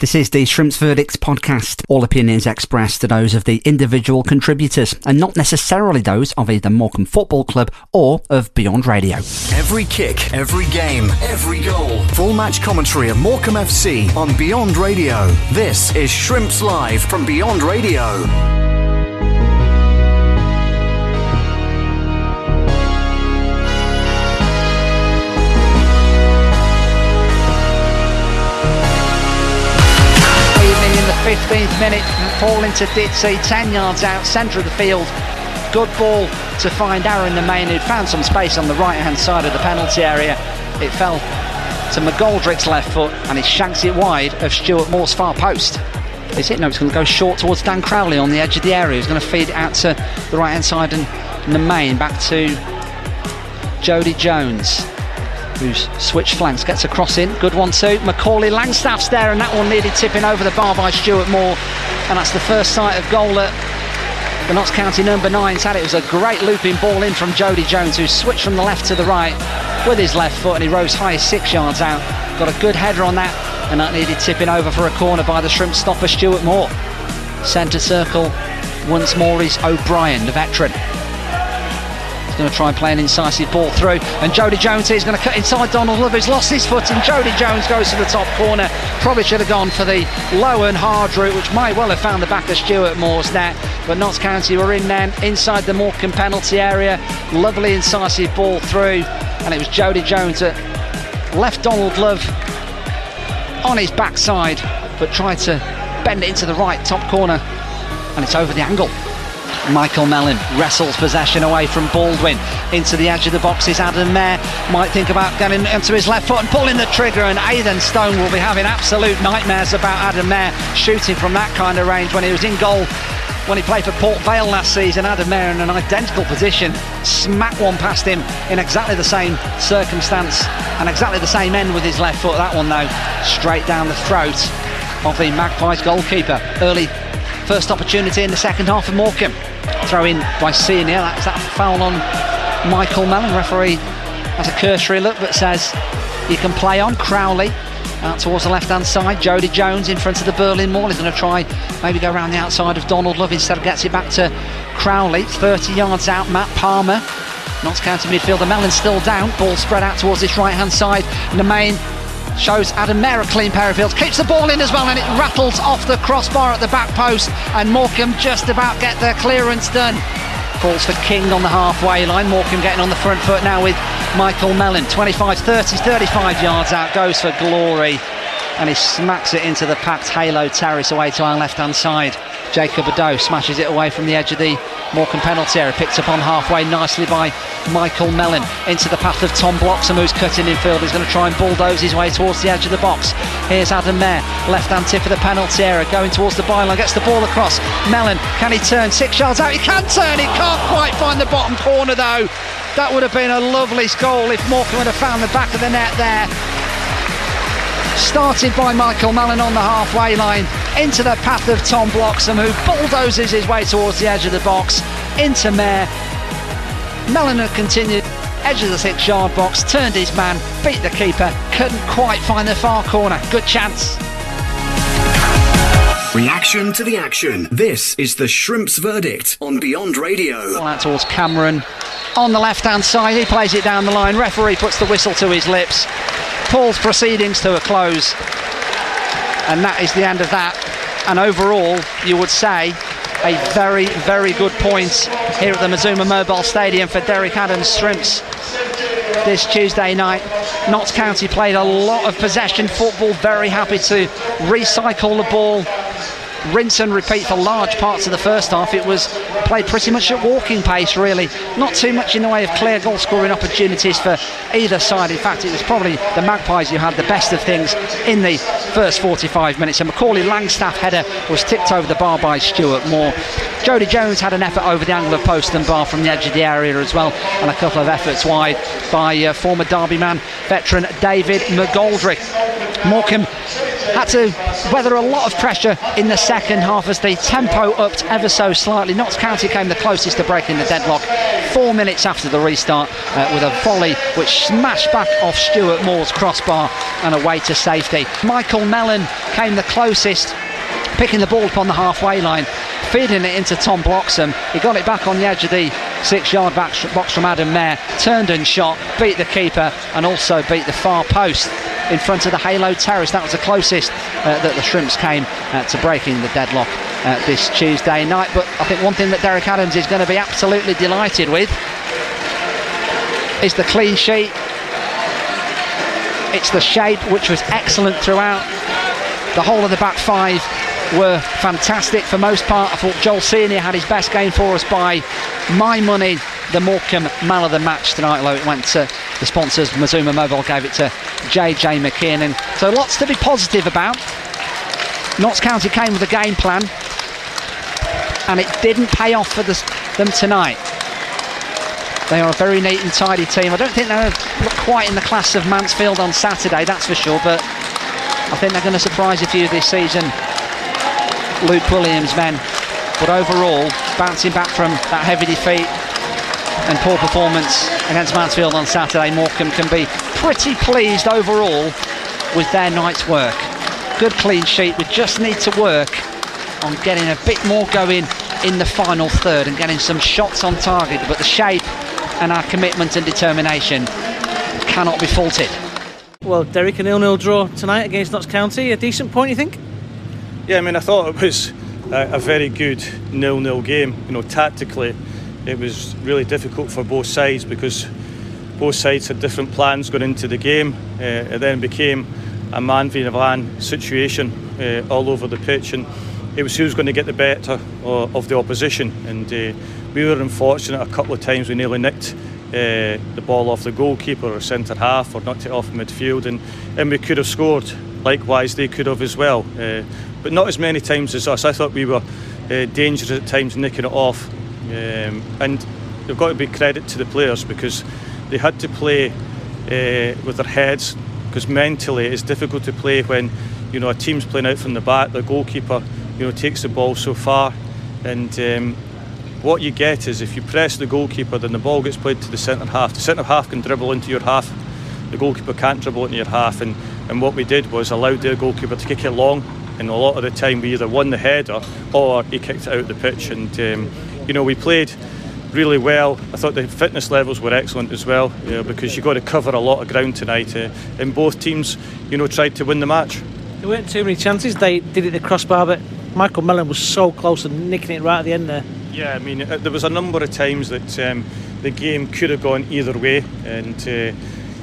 This is the Shrimps Verdicts podcast. All opinions expressed are those of the individual contributors and not necessarily those of either Morecambe Football Club or of Beyond Radio. Every kick, every game, every goal. Full match commentary of Morecambe FC on Beyond Radio. This is Shrimps Live from Beyond Radio. 15th minute, ball into Ditsy, 10 yards out, centre of the field. Good ball to find Aaron Nemane, who'd found some space on the right hand side of the penalty area. It fell to McGoldrick's left foot and he shanks it wide of Stuart Moore's far post. Is it? No, it's going to go short towards Dan Crowley on the edge of the area. He's going to feed it out to the right hand side and the main back to Jodi Jones who's switched flanks, gets a cross in, good one too. Macaulay Langstaff's there, and that one nearly tipping over the bar by Stuart Moore, and that's the first sight of goal that the Notts County number nine's had. It was a great looping ball in from Jodi Jones, who switched from the left to the right with his left foot, and he rose high six yards out. Got a good header on that, and that needed tipping over for a corner by the shrimp stopper Stuart Moore. Centre circle once more is O'Brien, the veteran going to try and play an incisive ball through. And Jodi Jones here is going to cut inside Donald Love, who's lost his foot, and Jodi Jones goes to the top corner. Probably should have gone for the low and hard route, which might well have found the back of Stuart Moore's net. But Notts County were in then, inside the Morecambe penalty area. Lovely incisive ball through, and it was Jodi Jones that left Donald Love on his backside, but tried to bend it into the right top corner, and it's over the angle. Michael Mellon wrestles possession away from Baldwin into the edge of the box boxes. Adam Mayor might think about getting into his left foot and pulling the trigger, and Aidan Stone will be having absolute nightmares about Adam Mayor shooting from that kind of range when he was in goal. When he played for Port Vale last season, Adam Mayor in an identical position smacked one past him in exactly the same circumstance and exactly the same end with his left foot. That one, though, straight down the throat of the Magpies goalkeeper. Early first opportunity in the second half of Morecambe. Throw in by Senior. That's that foul on Michael Mellon. Referee has a cursory look but says you can play on. Crowley out towards the left hand side. Jodi Jones in front of the Berlin Wall. He's going to try maybe go around the outside of Donald Love instead of gets it back to Crowley. 30 yards out. Matt Palmer. Notts County midfielder Mellon still down. Ball spread out towards this right hand side. Nemane shows Adam Mayor a clean pair of heels, keeps the ball in as well, and it rattles off the crossbar at the back post, and Morecambe just about get their clearance done. Falls for King on the halfway line. Morecambe getting on the front foot now with Michael Mellon. 25, 30, 35 yards out, goes for glory, and he smacks it into the packed Halo terrace away to our left hand side. Jacob Bedeau smashes it away from the edge of the Morecambe penalty area, picked up on halfway nicely by Michael Mellon into the path of Tom Bloxham, who's cutting in field. He's going to try and bulldoze his way towards the edge of the box. Here's Adam Mayor, left hand tip of the penalty area, going towards the byline, gets the ball across. Mellon, can he turn six yards out? He can turn, he can't quite find the bottom corner though. That would have been a lovely goal if Morecambe would have found the back of the net there started by Michael Mellon on the halfway line into the path of Tom Bloxham who bulldozes his way towards the edge of the box into Mayor Mellon continued. Edge of the six yard box turned his man beat the keeper couldn't quite find the far corner. Good chance. Reaction to the action. This is the Shrimps verdict on Beyond Radio. Ball out towards Cameron. On the left hand side he plays it down the line. Referee puts the whistle to his lips. Paul's proceedings to a close. And that is the end of that. And overall, you would say a very, very good point here at the Mazuma Mobile Stadium for Derek Adams Shrimps this Tuesday night. Notts County played a lot of possession football, very happy to recycle the ball, rinse and repeat for large parts of the first half. It was played pretty much at walking pace, really. Not too much in the way of clear goal scoring opportunities for either side. In fact, it was probably the Magpies who had the best of things in the first 45 minutes. A Macaulay Langstaff header was tipped over the bar by Stuart Moore. Jodi Jones had an effort over the angle of post and bar from the edge of the area as well, and a couple of efforts wide by uh, former Derby man, veteran David McGoldrick. Morecambe had to weather a lot of pressure in the second half as the tempo upped ever so slightly. Notts County came the closest to breaking the deadlock four minutes after the restart uh, with a volley which smashed back off Stuart Moore's crossbar and away to safety. Michael Mellon came the closest picking the ball upon the halfway line, feeding it into Tom Bloxham. He got it back on the edge of the six yard box from Adam Mayor, turned and shot, beat the keeper, and also beat the far post in front of the Halo Terrace. That was the closest uh, that the Shrimps came uh, to breaking the deadlock uh, this Tuesday night. But I think one thing that Derek Adams is going to be absolutely delighted with is the clean sheet. It's the shape, which was excellent throughout. The whole of the back five were fantastic for most part. I thought Joel Senior had his best game for us by my money. The Morecambe man of the match tonight, although it went to the sponsors. Mazuma Mobile gave it to JJ McKiernan. So lots to be positive about. Notts County came with a game plan, and it didn't pay off for the, them tonight. They are a very neat and tidy team. I don't think they're quite in the class of Mansfield on Saturday, that's for sure, but I think they're going to surprise a few this season. Luke Williams men. But overall, bouncing back from that heavy defeat and poor performance against Mansfield on Saturday, Morecambe can be pretty pleased overall with their night's work. Good clean sheet. We just need to work on getting a bit more going in the final third and getting some shots on target. But the shape and our commitment and determination cannot be faulted. Well, Derek, a nil-nil draw tonight against Notts County. A decent point, you think? Yeah, I mean, I thought it was a, a very good nil-nil game. You know, tactically, it was really difficult for both sides because both sides had different plans going into the game. Uh, it then became a man v man situation uh, all over the pitch, and it was who was going to get the better of, of the opposition. And uh, we were unfortunate a couple of times we nearly nicked uh, the ball off the goalkeeper or centre half or knocked it off midfield, and, and we could have scored. Likewise, they could have as well. Uh, but not as many times as us. I thought we were uh, dangerous at times nicking it off. Um, and they've got to be credit to the players because they had to play uh, with their heads because mentally it's difficult to play when you know a team's playing out from the back the goalkeeper you know takes the ball so far. And um, what you get is if you press the goalkeeper then the ball gets played to the centre half. The centre half can dribble into your half. The goalkeeper can't dribble into your half. And, and what we did was allowed their goalkeeper to kick it long and a lot of the time we either won the header or he kicked it out the pitch. And um, you know we played really well. I thought the fitness levels were excellent as well you know, because you got to cover a lot of ground tonight. Uh, and both teams, you know, tried to win the match. There weren't too many chances. They did it the crossbar, but Michael Mellon was so close and nicking it right at the end there. Yeah, I mean, uh, there was a number of times that um, the game could have gone either way, and uh,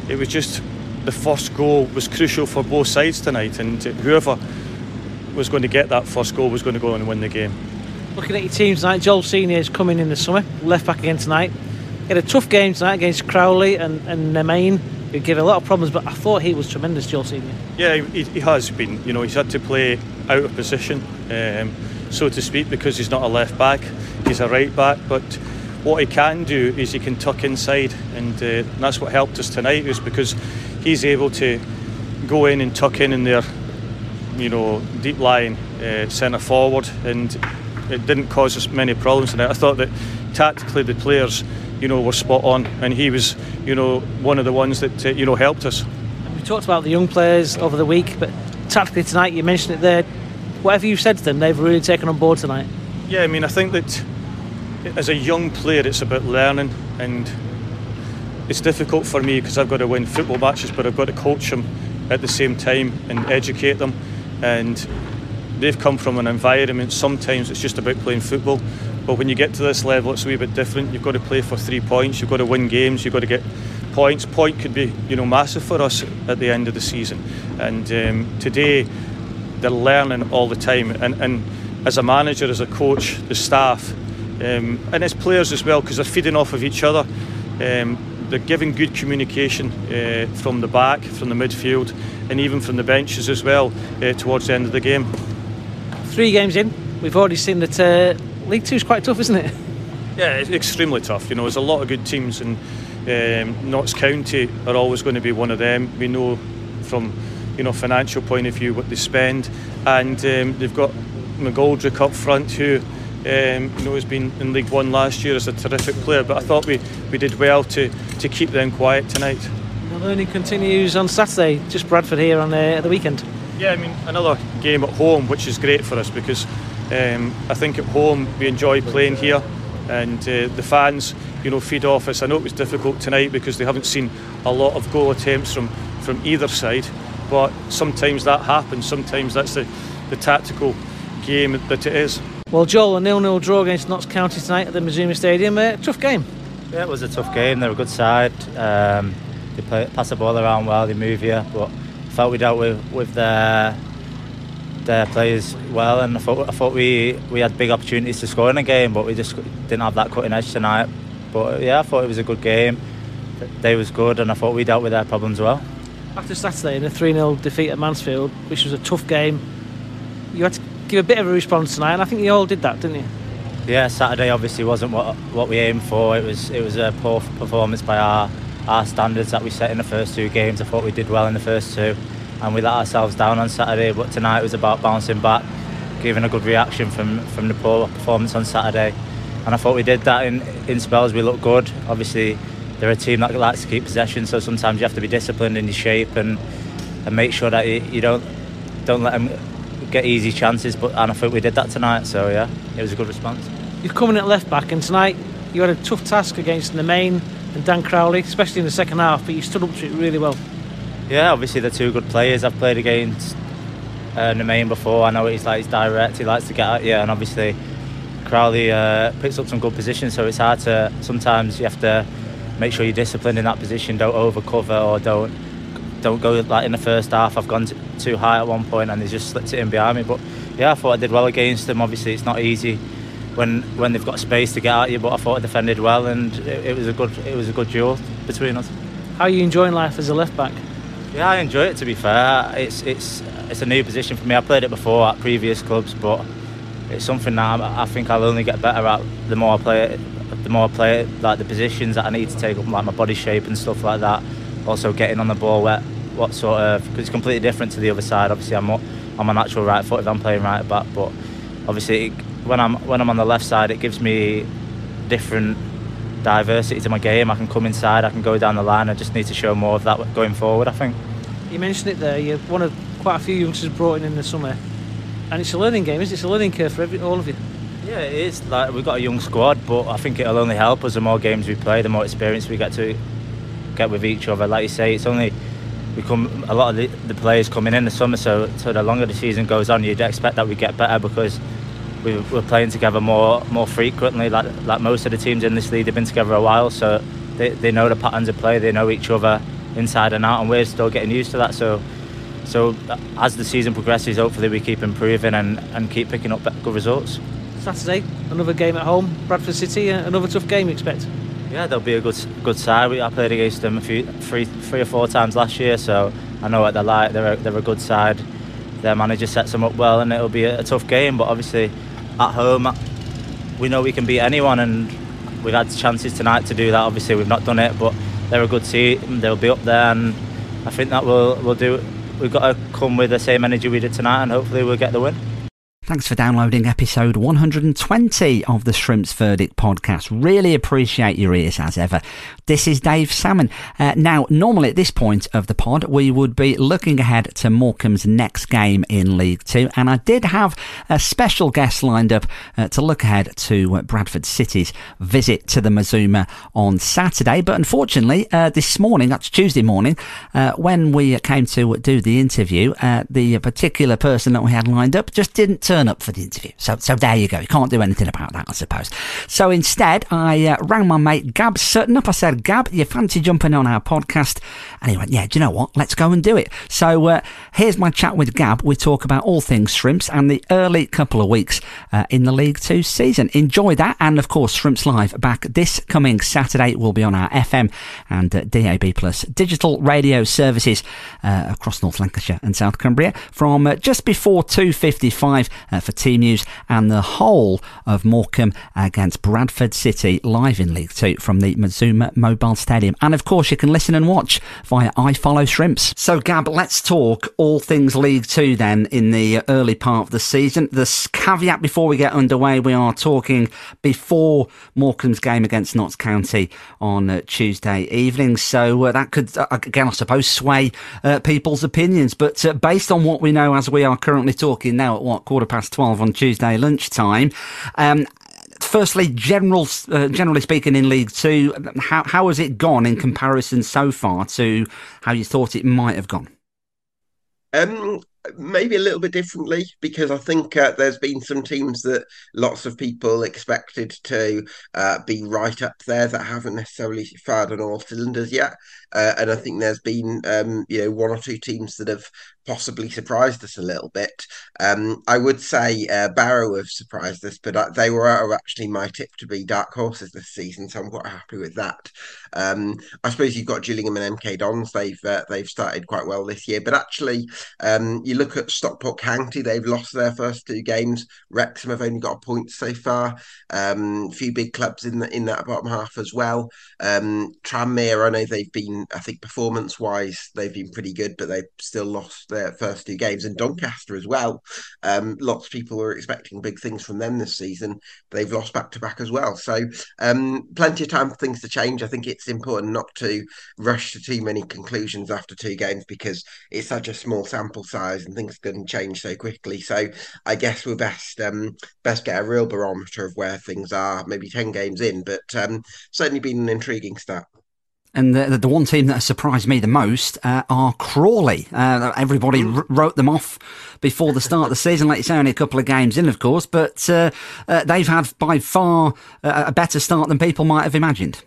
it was just the first goal was crucial for both sides tonight, and whoever was going to get that first goal was going to go and win the game. Looking at your teams tonight, Joel Senior is coming in the summer, left back again tonight. He had a tough game tonight against Crowley and, and Nemane, who gave a lot of problems, but I thought he was tremendous, Joel Senior. Yeah, he, he has been. You know, he's had to play out of position, um, so to speak, because he's not a left back, he's a right back, but what he can do is he can tuck inside, and, uh, and that's what helped us tonight, is because he's able to go in and tuck in in there you know, deep lying uh, centre forward, and it didn't cause us many problems tonight. I thought that tactically the players, you know, were spot on, and he was, you know, one of the ones that uh, you know helped us. We talked about the young players over the week, but tactically tonight, you mentioned it there. Whatever you've said to them, they've really taken on board tonight. Yeah, I mean, I think that as a young player, it's about learning, and it's difficult for me because I've got to win football matches, but I've got to coach them at the same time and educate them and they've come from an environment sometimes it's just about playing football. But when you get to this level it's a wee bit different. You've got to play for three points you've got to win games you've got to get points. Point could be you know massive for us at the end of the season. And um, today they're learning all the time. And, and as a manager as a coach the staff um, and as players as well because they're feeding off of each other. Um, they're giving good communication uh, from the back from the midfield and even from the benches as well uh, towards the end of the game. Three games in, we've already seen that uh, League Two is quite tough, isn't it? Yeah, it's extremely tough. You know, there's a lot of good teams, and um, Notts County are always going to be one of them. We know from you know, financial point of view, what they spend, and um, they've got McGoldrick up front who. Um, you know, has been in League One last year as a terrific player, but I thought we, we did well to, to keep them quiet tonight. The learning continues on Saturday, just Bradford here on uh, the weekend. Yeah, I mean, another game at home, which is great for us because um, I think at home we enjoy playing here and uh, the fans, you know, feed off us. I know it was difficult tonight because they haven't seen a lot of goal attempts from, from either side, but sometimes that happens. Sometimes that's the, the tactical game that it is. Well, Joel, a nil-nil draw against Notts County tonight at the Mazuma Stadium. Uh, tough game. Yeah, it was a tough game. They're a good side. Um, they play, pass the ball around well. They move you, but I felt we dealt with with their their players well, and I thought I thought we we had big opportunities to score in the game, but we just didn't have that cutting edge tonight. But yeah, I thought it was a good game. They was good, and I thought we dealt with their problems well. After Saturday in a 3 0 defeat at Mansfield, which was a tough game, you had to give a bit of a response tonight, and I think you all did that, didn't you? Yeah, Saturday obviously wasn't what what we aimed for. It was it was a poor performance by our our standards that we set in the first two games. I thought we did well in the first two, and we let ourselves down on Saturday. But tonight was about bouncing back, giving a good reaction from from the poor performance on Saturday, and I thought we did that in in spells. We looked good. Obviously, they're a team that likes to keep possession, so sometimes you have to be disciplined in your shape and and make sure that you, you don't don't let them get easy chances. But and I think we did that tonight. So yeah, it was a good response. You've come in at left back, and tonight you had a tough task against Nemane and Dan Crowley, especially in the second half. But you stood up to it really well. Yeah, obviously they're two good players. I've played against uh, Nemane before. I know he's like he's direct. He likes to get at you, and obviously Crowley uh, picks up some good positions. So it's hard to sometimes you have to make sure you're disciplined in that position. Don't overcover or don't don't go like in the first half. I've gone too high at one point and they just slipped it in behind me. But yeah, I thought I did well against them. Obviously, it's not easy when when they've got space to get at you. But I thought I defended well, and it, it was a good it was a good duel between us. How are you enjoying life as a left back? Yeah, I enjoy it. To be fair, it's it's it's a new position for me. I played it before at previous clubs, but it's something that I, think I'll only get better at the more I play it. The more I play it, like the positions that I need to take up, like my body shape and stuff like that. Also getting on the ball, what what sort of because it's completely different to the other side. Obviously, I'm not, I'm a natural right foot if I'm playing right back, but obviously it, when I'm when I'm on the left side, it gives me different diversity to my game. I can come inside, I can go down the line. I just need to show more of that going forward. I think. You mentioned it there. You're one of quite a few youngsters brought in in the summer, and it's a learning game. Is it? It's a learning curve for every, all of you. Yeah, it is. Like we've got a young squad, but I think it'll only help us. The more games we play, the more experience we get to get with each other. Like you say, it's only we come a lot of the, the players coming in the summer. So, so the longer the season goes on, you'd expect that we get better because we, we're playing together more more frequently. Like like most of the teams in this league, they've been together a while, so they, they know the patterns of play. They know each other inside and out, and we're still getting used to that. So. So as the season progresses, hopefully we keep improving and, and keep picking up good results. Saturday, another game at home, Bradford City, uh, another tough game. You expect? Yeah, they'll be a good good side. We I played against them a few three three or four times last year, so I know what they're like. They're a, they're a good side. Their manager sets them up well, and it'll be a, a tough game. But obviously, at home, we know we can beat anyone, and we've had chances tonight to do that. Obviously, we've not done it, but they're a good team. They'll be up there, and I think that will will do. We've got to come with the same energy we did tonight, and hopefully we'll get the win. Thanks for downloading episode 120 of the Shrimps Verdict podcast. Really appreciate your ears as ever. This is Dave Salmon. Uh, now, normally at this point of the pod, we would be looking ahead to Morecambe's next game in League Two, and I did have a special guest lined up uh, to look ahead to uh, Bradford City's visit to the Mazuma on Saturday. But unfortunately, uh, this morning, that's Tuesday morning, uh, when we came to do the interview, uh, the particular person that we had lined up just didn't turn turn up for the interview. So, so there you go. You can't do anything about that, I suppose. So instead, I uh, rang my mate Gab Sutton up. I said, Gab, you fancy jumping on our podcast? And he went, yeah, do you know what? Let's go and do it. So uh, here's my chat with Gab. We talk about all things shrimps and the early couple of weeks uh, in the League Two season. Enjoy that. And of course, Shrimps Live back this coming Saturday will be on our FM and uh, DAB Plus digital radio services uh, across North Lancashire and South Cumbria from uh, just before 2.55 uh, for team news and the whole of Morecambe against Bradford City live in League Two from the Mazuma Mobile Stadium. And of course, you can listen and watch via iFollow Shrimps. So, Gab, let's talk all things League Two then in the early part of the season. The caveat before we get underway, we are talking before Morecambe's game against Notts County on uh, Tuesday evening. So uh, that could, uh, again, I suppose, sway uh, people's opinions. But uh, based on what we know as we are currently talking now at what, quarter past 12 on Tuesday lunchtime, um, firstly, general, uh, generally speaking, in League Two, how, how has it gone in comparison so far to how you thought it might have gone? Um, maybe a little bit differently because I think uh, there's been some teams that lots of people expected to uh, be right up there that haven't necessarily fired on all cylinders yet. Uh, and I think there's been um, you know one or two teams that have possibly surprised us a little bit. Um, I would say uh, Barrow have surprised us, but uh, they were actually my tip to be dark horses this season, so I'm quite happy with that. Um, I suppose you've got Gillingham and MK Dons; they've uh, they've started quite well this year, but actually, um, you look at Stockport County; they've lost their first two games. Wrexham have only got a point so far. Um, a few big clubs in the, in that bottom half as well. Um, Tranmere, I know they've been, I think performance wise, they've been pretty good, but they've still lost their first two games, and Doncaster as well. Um, lots of people were expecting big things from them this season. They've lost back to back as well. So um, plenty of time for things to change. I think it's important not to rush to too many conclusions after two games because it's such a small sample size and things can change so quickly. So I guess we're best um, best get a real barometer of where things are. Maybe ten games in, but um, certainly been an intriguing start. And the, the one team that has surprised me the most uh, are Crawley. Uh, everybody r- wrote them off before the start of the season, like you say, only a couple of games in, of course, but uh, uh they've had by far a better start than people might have imagined.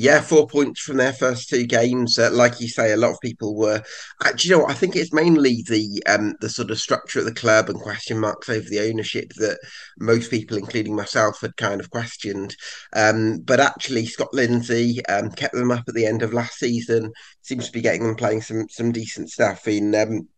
Yeah, four points from their first two games. Uh, like you say, a lot of people were. Uh, you know, I think it's mainly the um, the sort of structure of the club and question marks over the ownership that most people, including myself, had kind of questioned. Um, but actually, Scott Lindsey um, kept them up at the end of last season. Seems to be getting them playing some some decent stuff in um,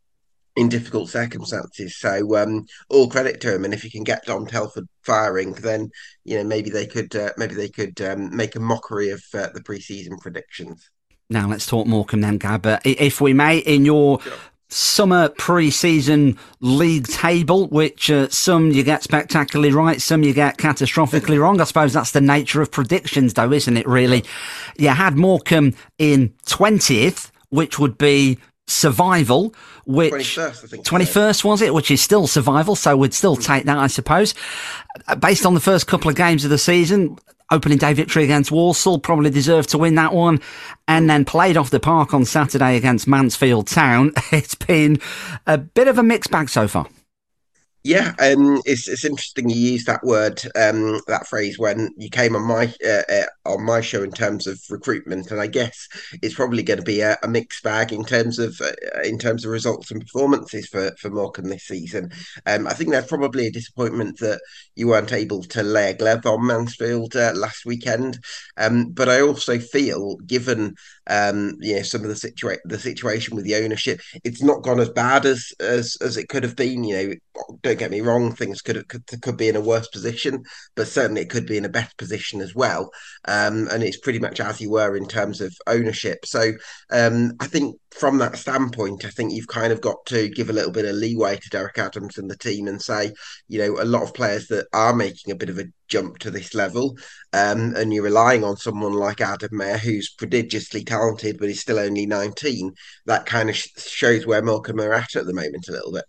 in difficult circumstances. So um, all credit to him, and if he can get Dom Telford firing, then you know maybe they could uh, maybe they could um, make a mockery of uh, the preseason predictions. Now let's talk Morecambe then, Gab. If we may, in your sure. summer pre-season league table, which uh, some you get spectacularly right, some you get catastrophically wrong. I suppose that's the nature of predictions, though, isn't it? Really, you had Morecambe in twentieth, which would be survival, which 21st, 21st was it, which is still survival, so we'd still hmm. take that, I suppose. Uh, based on the first couple of games of the season, opening day victory against Walsall, probably deserved to win that one, and then played off the park on Saturday against Mansfield Town. It's been a bit of a mixed bag so far. Yeah, um, it's it's interesting you use that word, um, that phrase when you came on my uh, uh, on my show in terms of recruitment, and I guess it's probably going to be a, a, mixed bag in terms of uh, in terms of results and performances for for Morecambe this season. Um, I think there's probably a disappointment that you weren't able to lay a glove on Mansfield uh, last weekend, um, but I also feel, given um, you know some of the situation the situation with the ownership, it's not gone as bad as as as it could have been. You know don't get me wrong, things could could, could be in a worse position, but certainly it could be in a better position as well. Um, and it's pretty much as you were in terms of ownership. So um, I think from that standpoint, I think you've kind of got to give a little bit of leeway to Derek Adams and the team and say, you know, a lot of players that are making a bit of a jump to this level, um, and you're relying on someone like Adam Mayor, who's prodigiously talented, but he's still only 19. That kind of sh- shows where Morecambe are at at the moment a little bit.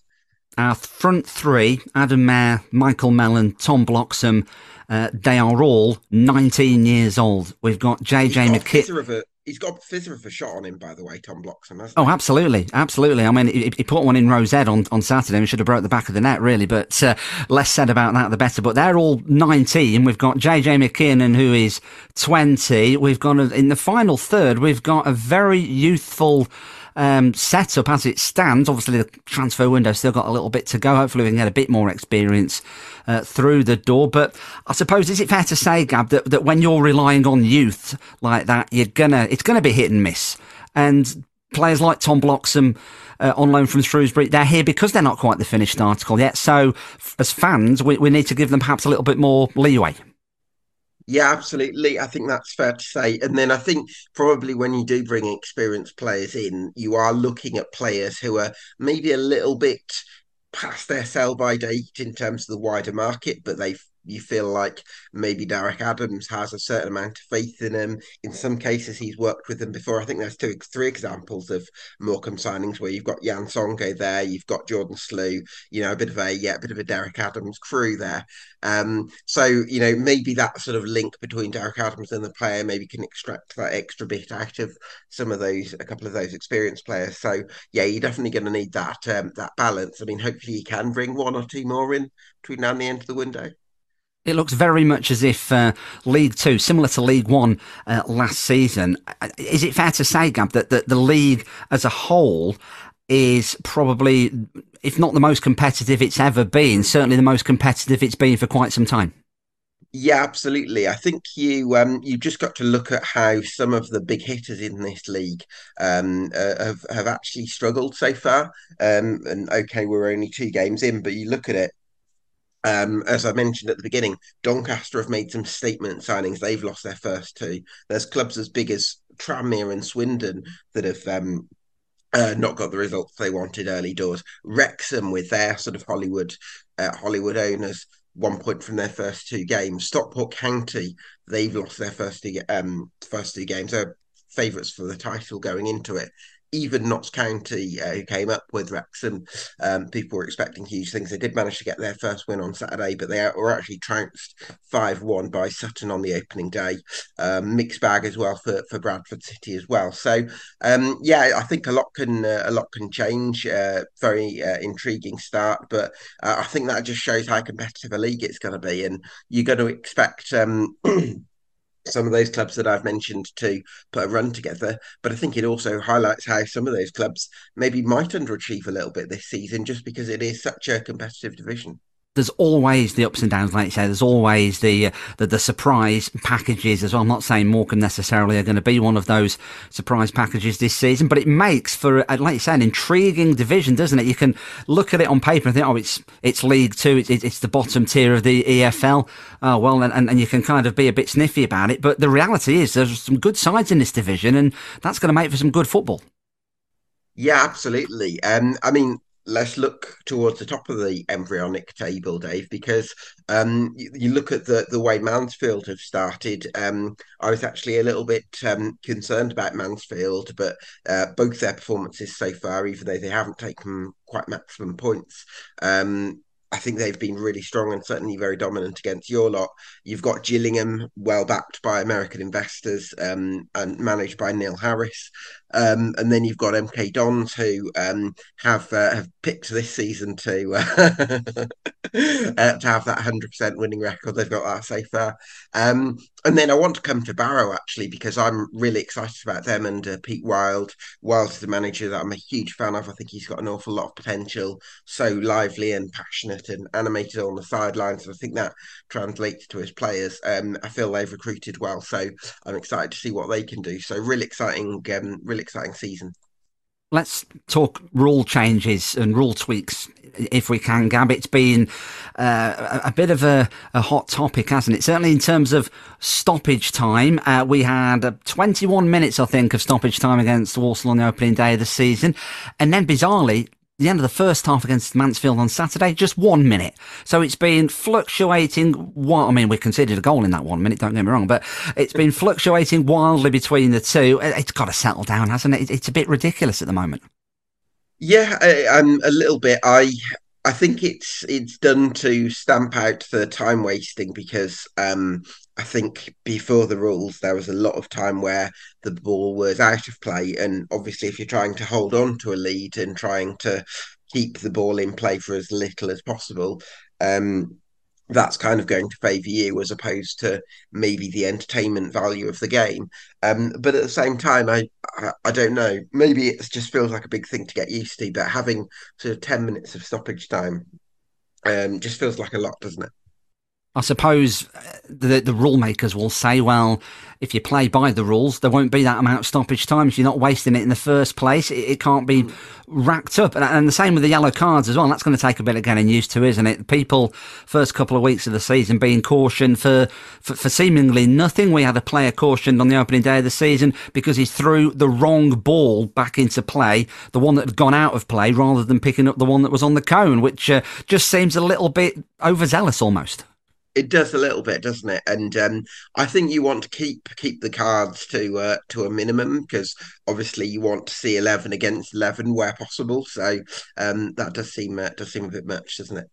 Our front three, Adam Mayor, Michael Mellon, Tom Bloxham, uh, they are all 19 years old. We've got JJ McKiernan. He's got a fizzer of a shot on him, by the way, Tom Bloxham. Oh, absolutely, absolutely. I mean, he, he, put one in Rose Ed on, on Saturday and should have broke the back of the net, really. But uh, less said about that, the better. But they're all 19. We've got JJ McKiernan, who is 20. We've got a, in the final third, we've got a very youthful um, setup as it stands. Obviously, the transfer window still got a little bit to go. Hopefully, we can get a bit more experience uh, through the door. But I suppose is it fair to say, Gab, that, that when you're relying on youth like that, you're gonna it's gonna be hit and miss. And players like Tom Bloxham uh, on loan from Shrewsbury, they're here because they're not quite the finished article yet. So, f- as fans, we, we need to give them perhaps a little bit more leeway. Yeah, absolutely. I think that's fair to say. And then I think probably when you do bring experienced players in, you are looking at players who are maybe a little bit past their sell by date in terms of the wider market, but they've you feel like maybe Derek Adams has a certain amount of faith in him. In some cases, he's worked with them before. I think there's two, three examples of Morecambe signings where you've got Yann Songo'o there, you've got Jordan Slew, you know, a bit of a yeah, a bit of a Derek Adams crew there. Um, so you know, maybe that sort of link between Derek Adams and the player maybe can extract that extra bit out of some of those, a couple of those experienced players. So yeah, you're definitely going to need that um, that balance. I mean, hopefully you can bring one or two more in between now and the end of the window. It looks very much as if uh, League Two, similar to League One uh, last season. Uh, is it fair to say, Gab, that, that the league as a whole is probably, if not the most competitive it's ever been, certainly the most competitive it's been for quite some time? Yeah, absolutely. I think you um you just got to look at how some of the big hitters in this league um uh, have have actually struggled so far. Um and okay, we're only two games in, but you look at it um, as I mentioned at the beginning, Doncaster have made some statement signings. They've lost their first two. There's clubs as big as Tranmere and Swindon that have um, uh, not got the results they wanted early doors. Wrexham with their sort of Hollywood uh, Hollywood owners, one point from their first two games. Stockport County, they've lost their first two um, first two games. They're favourites for the title going into it even Notts County, uh, who came up with Wrexham, um, people were expecting huge things. They did manage to get their first win on Saturday, but they were actually trounced 5 1 by Sutton on the opening day. Um, mixed bag as well for, for Bradford City as well. So, um, yeah, I think a lot can uh, a lot can change. Uh, very uh, intriguing start, but uh, I think that just shows how competitive a league it's going to be. And you're going to expect. Some of those clubs that I've mentioned to put a run together. But I think it also highlights how some of those clubs maybe might underachieve a little bit this season just because it is such a competitive division there's always the ups and downs, like you say. There's always the, uh, the, the surprise packages as well. I'm not saying Morecambe necessarily are going to be one of those surprise packages this season, but it makes for, like you say, an intriguing division, doesn't it? You can look at it on paper and think, oh, it's it's League Two, it's it's the bottom tier of the EFL. Oh well, and, and you can kind of be a bit sniffy about it, but the reality is there's some good sides in this division, and that's going to make for some good football. Yeah, absolutely. Um, I mean, let's look towards the top of the embryonic table, Dave, because um, you, you, look at the, the way Mansfield have started. Um, I was actually a little bit um, concerned about Mansfield, but uh, both their performances so far, even though they haven't taken quite maximum points, um, I think they've been really strong and certainly very dominant against your lot. You've got Gillingham, well backed by American investors um, and managed by Neil Harris. Um, and then you've got MK Dons who um, have uh, have picked this season to uh, uh, to have that hundred percent winning record. They've got that so far. Um, and then I want to come to Barrow actually because I'm really excited about them and uh, Pete Wild. Wild's the manager that I'm a huge fan of. I think he's got an awful lot of potential. So lively and passionate and animated on the sidelines. I think that translates to his players. Um, I feel they've recruited well, so I'm excited to see what they can do. So really exciting, um, really exciting season. Let's talk rule changes and rule tweaks if we can, Gab. It's been uh, a bit of a, a, hot topic, hasn't it? Certainly in terms of stoppage time. Uh, we had uh, 21 minutes, I think, of stoppage time against Walsall on the opening day of the season. And then bizarrely, the end of the first half against Mansfield on Saturday, just one minute. So it's been fluctuating. Well, I mean, we conceded a goal in that one minute, don't get me wrong, but it's been fluctuating wildly between the two. It's got to settle down, hasn't it? It's a bit ridiculous at the moment. Yeah, I'm a little bit. I I think it's it's done to stamp out the time wasting because um, I think before the rules there was a lot of time where the ball was out of play, and obviously if you're trying to hold on to a lead and trying to keep the ball in play for as little as possible, um, that's kind of going to favour you as opposed to maybe the entertainment value of the game. Um, but at the same time, I, I, I don't know. Maybe it just feels like a big thing to get used to. But having sort of ten minutes of stoppage time um, just feels like a lot, doesn't it? I suppose uh, the the rule makers will say, well, if you play by the rules, there won't be that amount of stoppage time. If you're not wasting it in the first place, it, it can't be racked up. And, and, the same with the yellow cards as well. That's going to take a bit of getting used to, isn't it? People, first couple of weeks of the season, being cautioned for, for, for seemingly nothing. We had a player cautioned on the opening day of the season because he threw the wrong ball back into play, the one that had gone out of play, rather than picking up the one that was on the cone, which uh, just seems a little bit overzealous almost. It does a little bit, doesn't it? And um, I think you want to keep keep the cards to uh, to a minimum because obviously you want to see eleven against eleven where possible. So um, that does seem uh, does seem a bit much, doesn't it?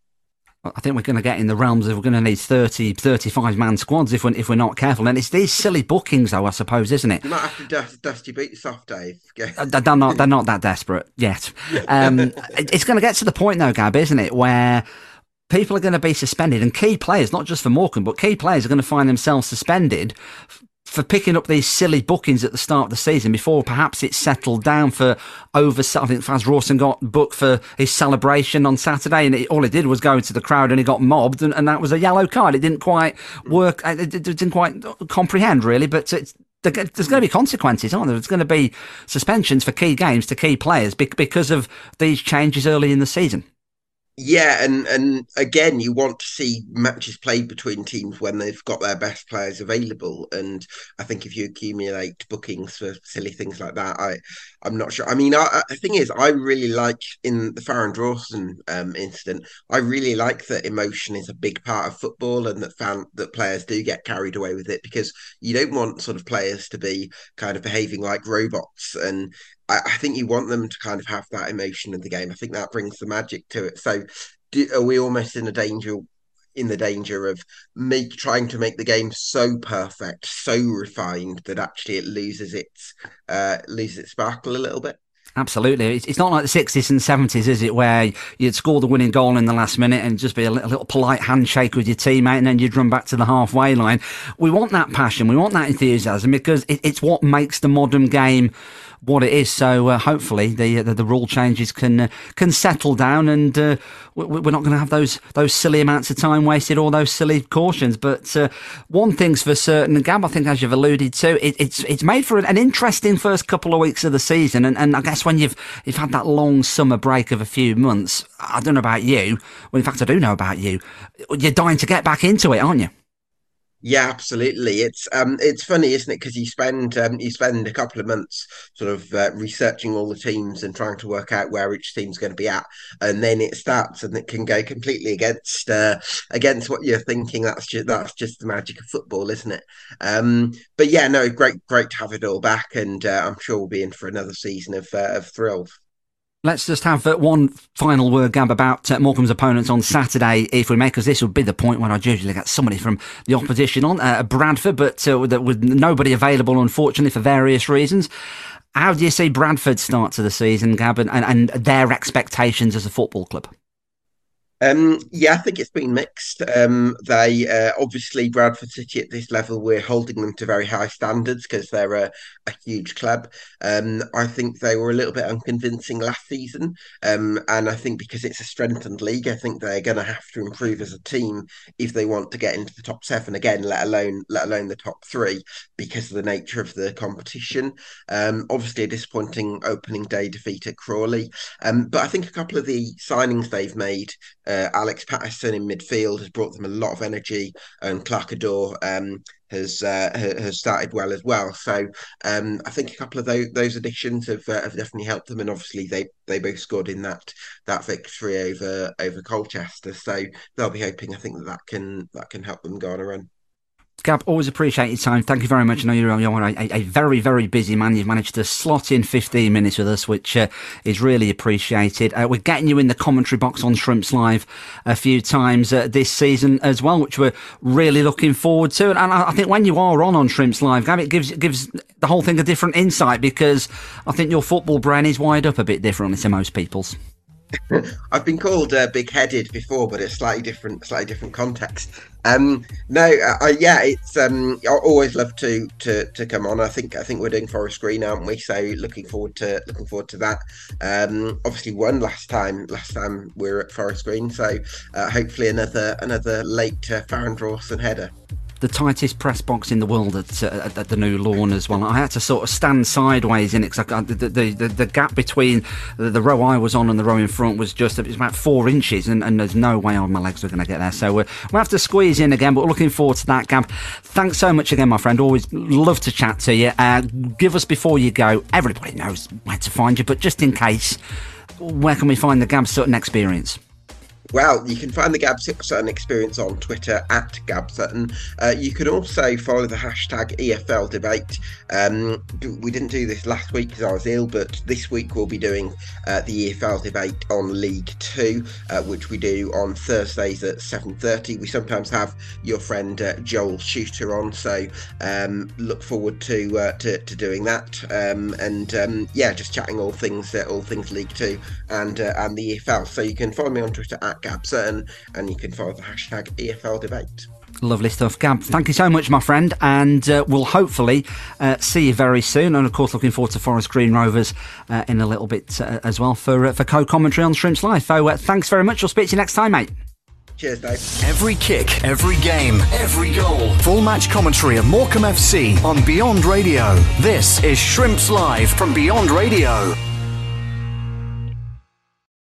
I think we're going to get in the realms of we're going to need 30, 35 man squads if we're, if we're not careful. And it's these silly bookings, though, I suppose, isn't it? You might have to dust, dust your boots off, Dave. Uh, they're, not, they're not that desperate yet. Um, it's going to get to the point, though, Gab, isn't it, where people are going to be suspended, and key players, not just for Morecambe, but key players are going to find themselves suspended for picking up these silly bookings at the start of the season before perhaps it's settled down for over. I think Faz Rawson got booked for his celebration on Saturday, and it, all he did was go into the crowd and he got mobbed, and, and that was a yellow card. It didn't quite work. Uh, it, it didn't quite comprehend really, but it's there's going to be consequences, aren't there? There's going to be suspensions for key games to key players because of these changes early in the season. Yeah, and and again, you want to see matches played between teams when they've got their best players available. And I think if you accumulate bookings for silly things like that, I I'm not sure. I mean, I, the thing is, I really like in the Farrend Rawson um, incident. I really like that emotion is a big part of football, and that fan that players do get carried away with it because you don't want sort of players to be kind of behaving like robots and I, I, think you want them to kind of have that emotion in the game. I think that brings the magic to it. So, do, are we almost in a danger in the danger of make trying to make the game so perfect, so refined that actually it loses its uh, loses its sparkle a little bit? Absolutely. It's not like the 60s and 70s, is it, where you'd score the winning goal in the last minute and just be a little, polite handshake with your teammate and then you'd run back to the halfway line. We want that passion, we want that enthusiasm because it's what makes the modern game what it is. So uh, hopefully the, the, the rule changes can uh, can settle down, and uh, we're not going to have those those silly amounts of time wasted or those silly cautions. But uh, one thing's for certain, Gab, I think as you've alluded to, it, it's it's made for an, interesting first couple of weeks of the season, and, and I guess when you've you've had that long summer break of a few months, I don't know about you. Well, in fact, I do know about you. You're dying to get back into it, aren't you? Yeah, absolutely. It's um, it's funny, isn't it? Because you spend um, you spend a couple of months sort of uh, researching all the teams and trying to work out where each team's going to be at, and then it starts and it can go completely against uh, against what you're thinking. That's just that's just the magic of football, isn't it? Um, but yeah, no, great, great to have it all back, and uh, I'm sure we'll be in for another season of uh, of thrills. Let's just have uh, one final word, Gab, about uh, Morecambe's opponents on Saturday, if we may, because this would be the point when I'd usually get somebody from the opposition on, uh, Bradford, but uh, with, with nobody available, unfortunately, for various reasons. How do you see Bradford start to the season, Gab, and, and their expectations as a football club? Um, yeah, I think it's been mixed. Um, they uh, obviously Bradford City at this level, we're holding them to very high standards because they're a, a, huge club. Um, I think they were a little bit unconvincing last season, um, and I think because it's a strengthened league, I think they're going to have to improve as a team if they want to get into the top seven again, let alone let alone the top three because of the nature of the competition. Um, obviously, a disappointing opening day defeat at Crawley, um, but I think a couple of the signings they've made. Uh, Alex Pattison in midfield has brought them a lot of energy, and Clarke Oduor um, has uh, has started well as well. So um, I think a couple of those, those additions have, uh, have definitely helped them, and obviously they they both scored in that that victory over over Colchester. So they'll be hoping. I think that that can that can help them go on a run. Gab, always appreciate your time. Thank you very much. I know you're, you're a, a, very, very busy man. You've managed to slot in 15 minutes with us, which uh, is really appreciated. Uh, we're getting you in the commentary box on Shrimps Live a few times uh, this season as well, which we're really looking forward to. And I, I, think when you are on on Shrimps Live, Gab, it gives gives the whole thing a different insight because I think your football brain is wired up a bit differently to most people's. I've been called uh, big-headed before, but it's slightly different, slightly different context. Um, no, uh, yeah, it's um, I always love to to to come on. I think I think we're doing Forest Green, aren't we? So looking forward to looking forward to that. Um, obviously won last time. Last time we were at Forest Green, so uh, hopefully another another late uh, Farrend Rawson header the tightest press box in the world at, uh, at, the new lawn as well. I had to sort of stand sideways in it because the, the, the, gap between the, the, row I was on and the row in front was just it was about four inches, and, and there's no way on my legs were going to get there. So uh, we'll have to squeeze in again, but looking forward to that, Gab. Thanks so much again, my friend. Always love to chat to you. Uh, give us before you go. Everybody knows where to find you, but just in case, where can we find the Gab Sutton experience? Well, you can find the Gab Sutton experience on Twitter at Gab Sutton. Uh, you can also follow the hashtag EFL debate. Um, we didn't do this last week because I was ill, but this week we'll be doing uh, the EFL debate on League Two, uh, which we do on Thursdays at 7:30. We sometimes have your friend uh, Joel Shooter on, so um, look forward to, uh, to, to doing that. Um, and um, yeah, just chatting all things uh, all things League Two and and the EFL. So you can follow me on Twitter at Gab Sutton, and you can follow the hashtag EFL debate. Lovely stuff, Gab. Thank you so much, my friend, and uh, we'll hopefully uh, see you very soon. And of course, looking forward to Forest Green Rovers uh, in a little bit uh, as well for uh, for co-commentary on Shrimps Live. So, uh, thanks very much. We'll speak to you next time, mate. Cheers, Dave. Every kick, every game, every goal. Full match commentary of Morecambe FC on Beyond Radio. This is Shrimps Live from Beyond Radio.